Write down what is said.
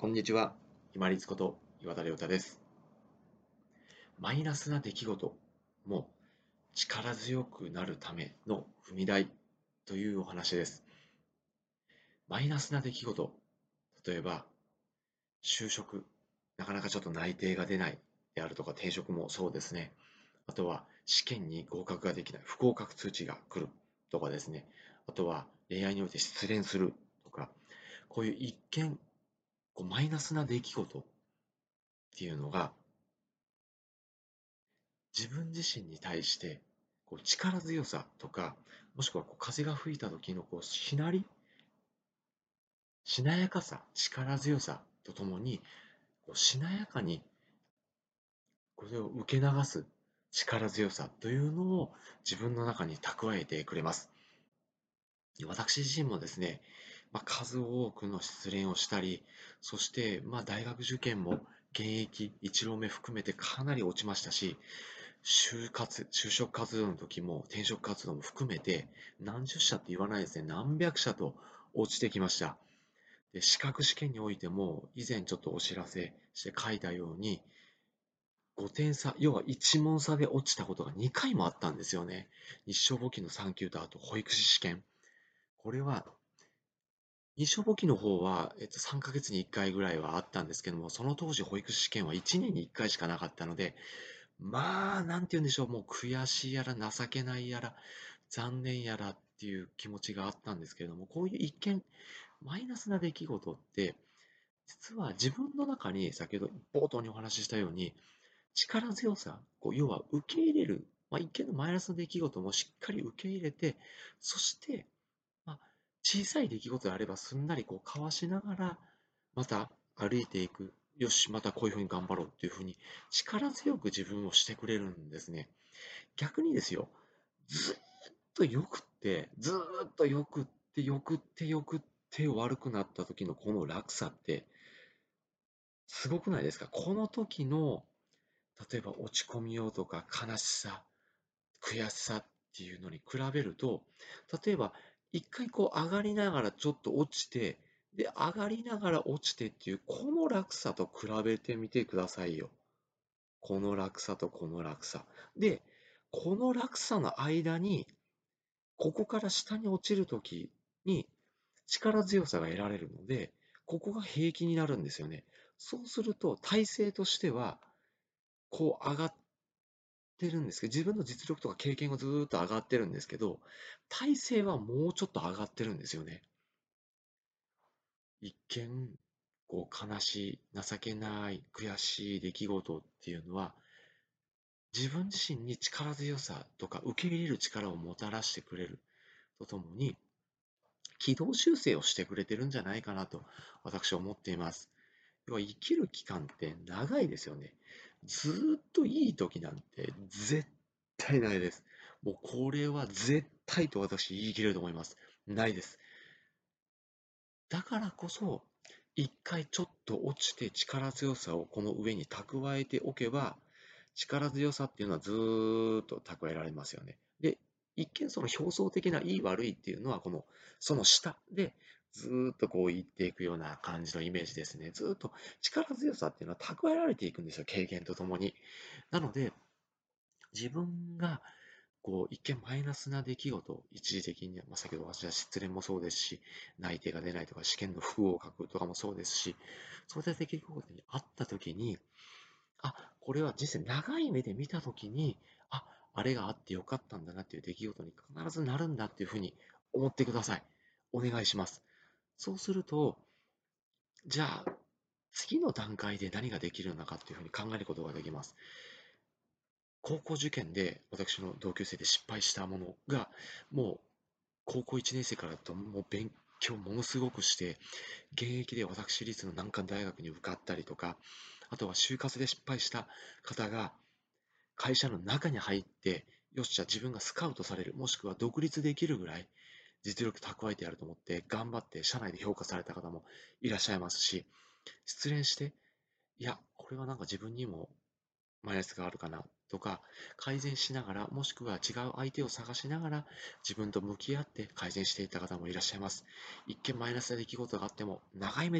こんにちは。今立こと岩田亮太です。マイナスな出来事も力強くなるための踏み台というお話です。マイナスな出来事、例えば就職、なかなかちょっと内定が出ないであるとか転職もそうですね。あとは試験に合格ができない、不合格通知が来るとかですね。あとは恋愛において失恋するとか、こういう一見こうマイナスな出来事っていうのが自分自身に対してこう力強さとかもしくはこう風が吹いた時のこうしなりしなやかさ力強さとともにこうしなやかにこれを受け流す力強さというのを自分の中に蓄えてくれます。私自身もですね、まあ、数多くの失恋をしたり、そして、まあ、大学受験も現役1浪目含めてかなり落ちましたし、就活、就職活動の時も転職活動も含めて何十社って言わないですね、何百社と落ちてきました。で資格試験においても以前ちょっとお知らせして書いたように5点差、要は1問差で落ちたことが2回もあったんですよね。日照簿記の3級とあと保育士試験。これは日照簿記の方は、えっと、3ヶ月に1回ぐらいはあったんですけども、その当時保育士試験は1年に1回しかなかったので、まあ、なんて言うんでしょう、もう悔しいやら情けないやら、残念やらっていう気持ちがあったんですけれども、こういう一見マイナスな出来事って、実は自分の中に、先ほど冒頭にお話ししたように、力強さ、こう要は受け入れる、まあ、一見のマイナスの出来事もしっかり受け入れて、そして小さい出来事であればすんなりこうかわしながら、また歩いていく。よし、またこういうふうに頑張ろうっていうふうに力強く自分をしてくれるんですね。逆にですよ、ずっとよくって、ずっとよくって、よくって、よくって悪くなった時のこの落差って、すごくないですか？この時の、例えば落ち込みようとか悲しさ、悔しさっていうのに比べると、例えば一回こう上がりながらちょっと落ちて、で、上がりながら落ちてっていう、この落差と比べてみてくださいよ。この落差とこの落差。で、この落差の間に、ここから下に落ちるときに力強さが得られるので、ここが平気になるんですよね。そうすると、体勢としては、こう上がっってるんですけど、自分の実力とか経験がずっと上がってるんですけど、体勢はもうちょっと上がってるんですよね。一見、こう悲しい、情けない、悔しい出来事っていうのは、自分自身に力強さとか受け入れる力をもたらしてくれるとともに、軌道修正をしてくれてるんじゃないかなと私は思っています。要は生きる期間って長いですよね。ずっといい時なんて絶対ないです。もうこれは絶対と私言い切れると思います。ないです。だからこそ、一回ちょっと落ちて力強さをこの上に蓄えておけば、力強さっていうのはずーっと蓄えられますよね。で、一見その表層的ないい悪いっていうのはこのその下でずっとこう言っていくような感じのイメージですね。ずっと力強さっていうのは蓄えられていくんですよ、経験とともに。なので、自分がこう一見マイナスな出来事、一時的に、まあ、先ほど私は失恋もそうですし、内定が出ないとか試験の不合格とかもそうですし、そういった出来事にあった時に、あ、これは実際長い目で見た時に、あ、あれがあってよかったんだなっていう出来事に必ずなるんだっていうふうに思ってください。お願いします。そうすると、じゃあ、次の段階で何ができるのかっていうふうに考えることができます。高校受験で私の同級生で失敗したものが、もう高校1年生からともう勉強ものすごくして、現役で私立の難関大学に受かったりとか、あとは就活で失敗した方が会社の中に入って、よっしゃ、自分がスカウトされる、もしくは独立できるぐらい、実力蓄えてやると思って頑張って社内で評価された方もいらっしゃいますし、失恋して、いや、これはなんか自分にもマイナスがあるかなとか、改善しながら、もしくは違う相手を探しながら自分と向き合って改善していった方もいらっしゃいます。一見マイナスな出来事があっても、長い目